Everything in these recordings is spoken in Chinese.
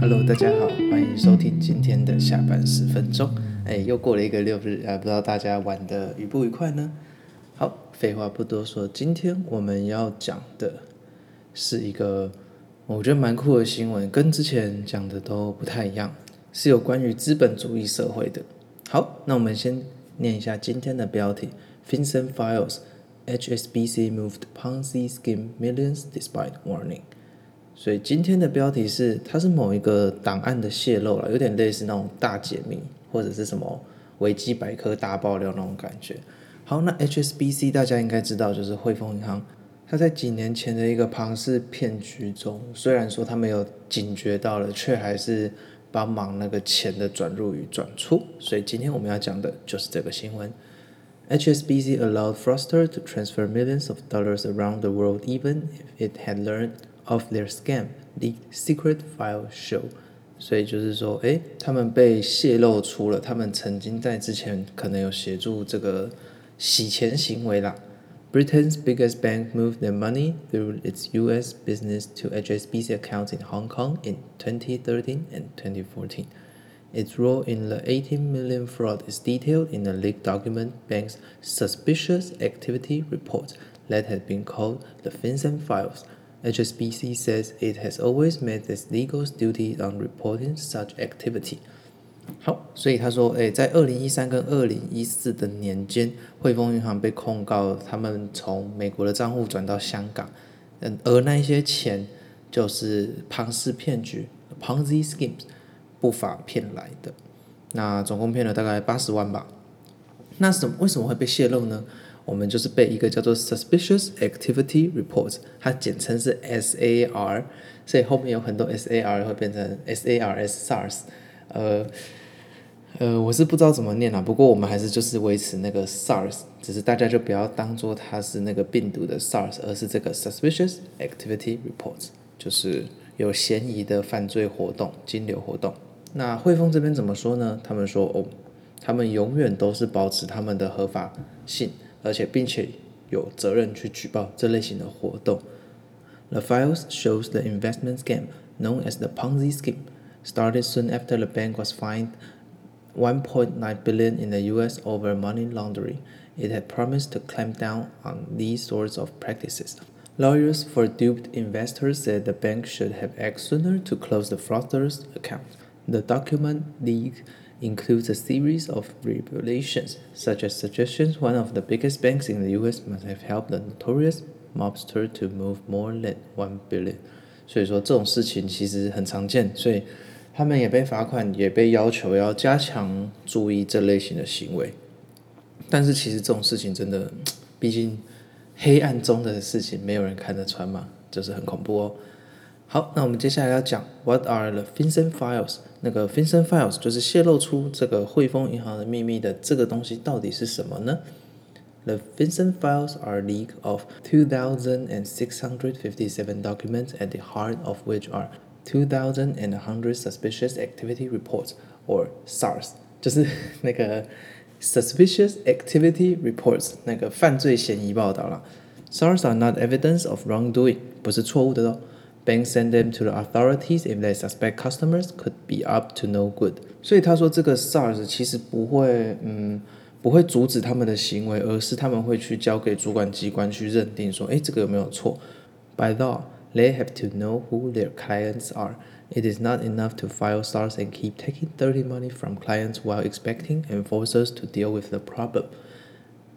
Hello，大家好，欢迎收听今天的下班十分钟。哎，又过了一个六日，啊，不知道大家玩得愉不愉快呢？好，废话不多说，今天我们要讲的是一个我觉得蛮酷的新闻，跟之前讲的都不太一样，是有关于资本主义社会的。好，那我们先念一下今天的标题：FinCEN files HSBC moved Ponzi scheme millions despite warning。所以今天的标题是，它是某一个档案的泄露了，有点类似那种大解密或者是什么维基百科大爆料那种感觉。好，那 HSBC 大家应该知道，就是汇丰银行，它在几年前的一个庞氏骗局中，虽然说他没有警觉到了，却还是帮忙那个钱的转入与转出。所以今天我们要讲的就是这个新闻：HSBC allowed fraudsters to transfer millions of dollars around the world, even if it had learned Of their scam, the secret file show，所以就是说，诶，他们被泄露出了，他们曾经在之前可能有协助这个洗钱行为啦。Britain's biggest bank moved their money through its U.S. business to HSBC accounts in Hong Kong in 2013 and 2014. Its role in the 18 million fraud is detailed in a leaked document, bank's suspicious activity report that had been called the FinCEN files. HSBC says it has always met its legal duty on reporting such activity。所以他说，诶，在二零一三跟二零一四的年间，汇丰银行被控告，他们从美国的账户转到香港，嗯，而那一些钱就是庞氏骗局 （Ponzi schemes） 不法骗来的，那总共骗了大概八十万吧。那什么为什么会被泄露呢？我们就是被一个叫做 Suspicious Activity Report，它简称是 SAR，所以后面有很多 SAR 会变成 SARS，SARS，呃呃，我是不知道怎么念啦，不过我们还是就是维持那个 SARS，只是大家就不要当做它是那个病毒的 SARS，而是这个 Suspicious Activity Report，就是有嫌疑的犯罪活动、金流活动。那汇丰这边怎么说呢？他们说哦，他们永远都是保持他们的合法性。而且并且有责任去举报这类型的活动。The files shows the investment scam known as the Ponzi scheme started soon after the bank was fined 1.9 billion in the U.S. over money laundering. It had promised to clamp down on these sorts of practices. Lawyers for duped investors said the bank should have acted sooner to close the fraudsters' accounts. The document leaked includes a series of revelations, such as suggestions one of the biggest banks in the U.S. must have helped the notorious mobster to move more than one billion。所以说这种事情其实很常见，所以 他们也被罚款，也被要求要加强注意这类型的行为。但是其实这种事情真的，毕竟黑暗中的事情没有人看得穿嘛，就是很恐怖哦。好，那我们接下来要讲 What are the FinCEN files？那个 FinCEN files 就是泄露出这个汇丰银行的秘密的这个东西到底是什么呢？The FinCEN files are a leak of 2,657 documents at the heart of which are 2,100 suspicious activity reports or SARS，就是那个 suspicious activity reports 那个犯罪嫌疑报道啦。SARS are not evidence of wrongdoing，不是错误的哦。Banks send them to the authorities if they suspect customers could be up to no good。所以他说这个 SARS 其实不会，嗯，不会阻止他们的行为，而是他们会去交给主管机关去认定说，诶，这个有没有错？By law, They have to know who their clients are. It is not enough to file stars and keep taking dirty money from clients while expecting enforcers to deal with the problem.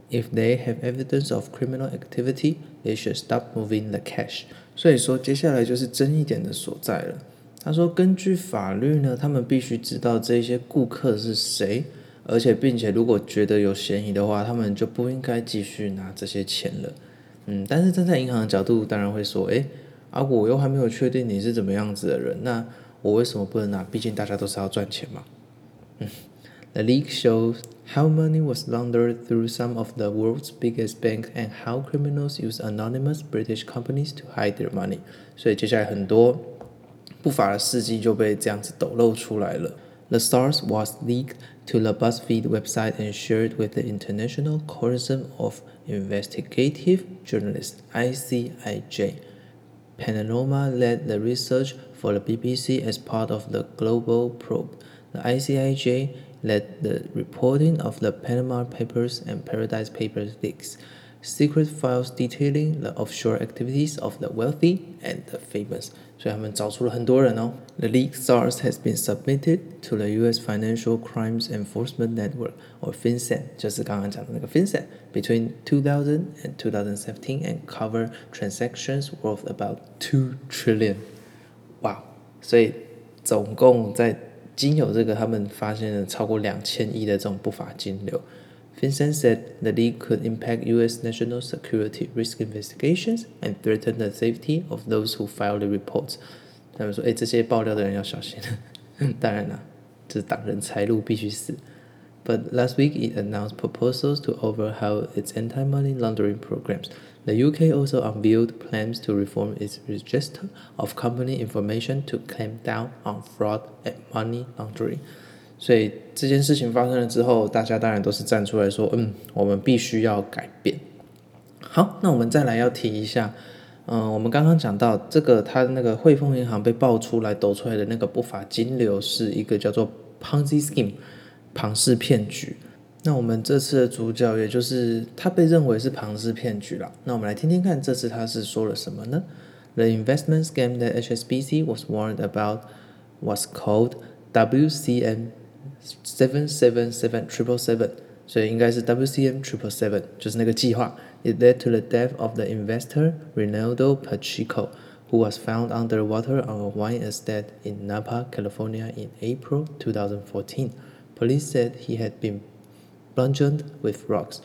If they have evidence of criminal activity, they should stop moving the cash. 所以说，接下来就是争议点的所在了。他说，根据法律呢，他们必须知道这些顾客是谁，而且并且如果觉得有嫌疑的话，他们就不应该继续拿这些钱了。嗯，但是站在银行的角度，当然会说，诶，啊，我又还没有确定你是怎么样子的人，那我为什么不能拿？毕竟大家都是要赚钱嘛。嗯，The leak shows how money was laundered through some of the world's biggest banks and how criminals use anonymous British companies to hide their money。所以接下来很多不法的事迹就被这样子抖露出来了。 The source was leaked to the BuzzFeed website and shared with the International Consortium of Investigative Journalists (ICIJ). Panorama led the research for the BBC as part of the global probe. The ICIJ led the reporting of the Panama Papers and Paradise Papers leaks, secret files detailing the offshore activities of the wealthy and the famous. 所以他们找出了很多人哦。The leak source has been submitted to the U.S. Financial Crimes Enforcement Network, or FinCEN，就是刚刚讲的那个 FinCEN, between 2000 and 2017 and cover transactions worth about two trillion. 哇，所以总共在经由这个，他们发现了超过两千亿的这种不法金流。 FinCEN said the leak could impact U.S. national security risk investigations and threaten the safety of those who file the reports。他们说：“哎，这些爆料的人要小心。 ”当然了，这是挡人财路，必须死。But last week it announced proposals to overhaul its anti-money laundering programs. The UK also unveiled plans to reform its register of company information to clamp down on fraud and money laundering. 所以这件事情发生了之后，大家当然都是站出来说：“嗯，我们必须要改变。”好，那我们再来要提一下，嗯、我们刚刚讲到这个，它那个汇丰银行被爆出来抖出来的那个不法金流，是一个叫做 Ponzi scheme 庞氏骗局。那我们这次的主角，也就是他被认为是庞氏骗局了。那我们来听听看，这次他是说了什么呢？The investment scam that HSBC was warned about was called WCM seven seven seven triple seven，所以应该是 WCM triple seven，就是那个计划。It led to the death of the investor Ronaldo Pacheco, who was found underwater on a wine estate in Napa, California in April 2014. Police said he had been bludgeoned with rocks.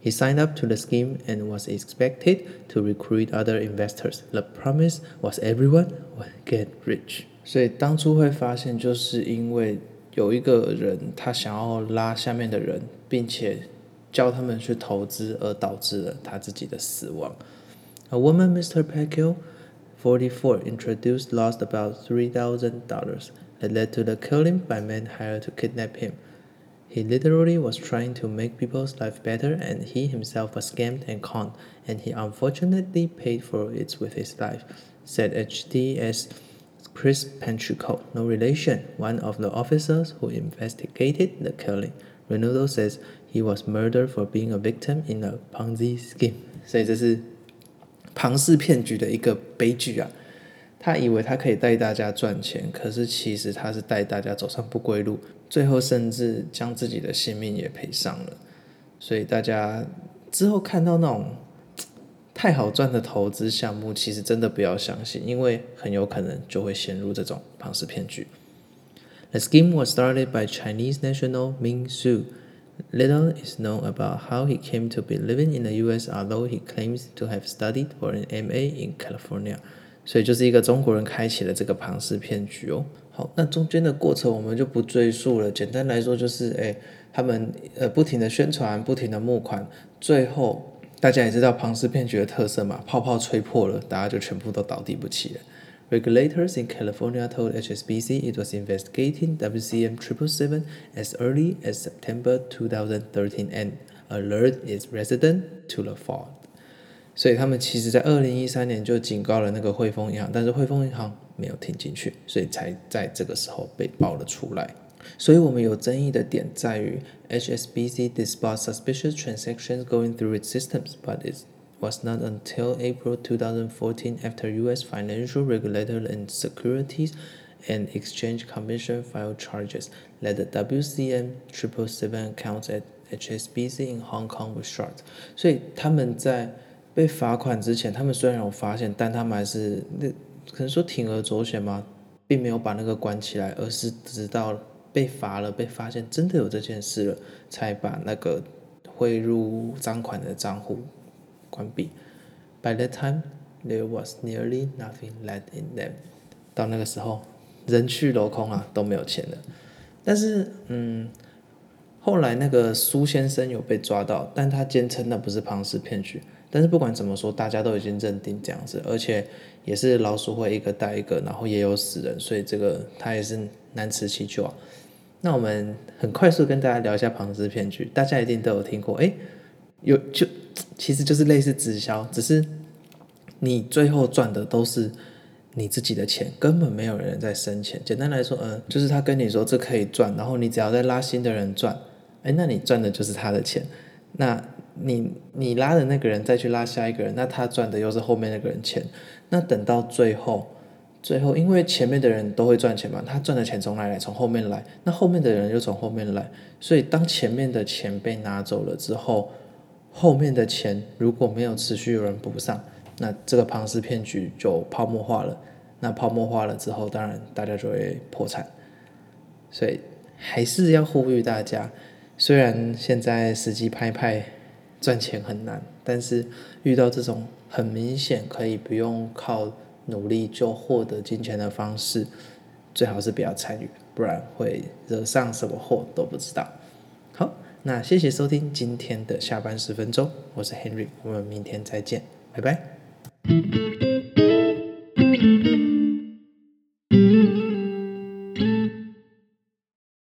He signed up to the scheme and was expected to recruit other investors. The promise was everyone would get rich. 所以当初会发现，就是因为 有一个人他想要拉下面的人，并且叫他们去投资，而导致了他自己的死亡。A woman, Mr. Pacquiao, 44, introduced lost about three thousand dollars. That led to the killing by men hired to kidnap him. He literally was trying to make people's life better, and he himself was scammed and conned, and he unfortunately paid for it with his life, said HDS Chris Panchuco, no relation, one of the officers who investigated the killing. Ronaldo says he was murdered for being a victim in a Ponzi scheme. 所以这是庞氏骗局的一个悲剧啊！他以为他可以带大家赚钱，可是其实他是带大家走上不归路。最后甚至将自己的性命也赔上了，所以大家之后看到那种太好赚的投资项目，其实真的不要相信，因为很有可能就会陷入这种庞氏骗局。The scheme was started by Chinese national Ming Su. Little is known about how he came to be living in the U.S., although he claims to have studied for an M.A. in California. 所以就是一个中国人开启了这个庞氏骗局哦。好，那中间的过程我们就不赘述了。简单来说就是，哎，他们呃不停的宣传，不停的募款，最后大家也知道庞氏骗局的特色嘛，泡泡吹破了，大家就全部都倒地不起了。Regulators in California told HSBC it was investigating WCM triple seven as early as September 2013 and alert its resident to the fraud. 所以他们其实，在二零一三年就警告了那个汇丰银行，但是汇丰银行没有听进去，所以才在这个时候被爆了出来。所以我们有争议的点在于，HSBC disposed suspicious transactions going through its systems, but it was not until April 2014, after U.S. financial regulator and Securities and Exchange Commission filed charges, that the WCM triple seven accounts at HSBC in Hong Kong was shut。所以他们在被罚款之前，他们虽然有发现，但他们还是那可能说铤而走险嘛，并没有把那个关起来，而是直到 被罚了，被发现真的有这件事了，才把那个汇入赃款的账户关闭。By that time, there was nearly nothing left in them。到那个时候，人去楼空啊，都没有钱了。但是，嗯，后来那个苏先生有被抓到，但他坚称那不是庞氏骗局。但是不管怎么说，大家都已经认定这样子，而且也是老鼠会一个带一个，然后也有死人，所以这个他也是难辞其咎啊。那我们很快速跟大家聊一下庞氏骗局，大家一定都有听过，哎，有就其实就是类似直销，只是你最后赚的都是你自己的钱，根本没有人在生钱。简单来说，嗯，就是他跟你说这可以赚，然后你只要再拉新的人赚，哎，那你赚的就是他的钱。那你你拉的那个人再去拉下一个人，那他赚的又是后面那个人钱。那等到最后。最后，因为前面的人都会赚钱嘛，他赚的钱从哪来？从后面来。那后面的人又从后面来，所以当前面的钱被拿走了之后，后面的钱如果没有持续有人补上，那这个庞氏骗局就泡沫化了。那泡沫化了之后，当然大家就会破产。所以还是要呼吁大家，虽然现在实际拍拍赚钱很难，但是遇到这种很明显可以不用靠。努力就获得金钱的方式，最好是不要参与，不然会惹上什么祸都不知道。好，那谢谢收听今天的下班十分钟，我是 Henry，我们明天再见，拜拜。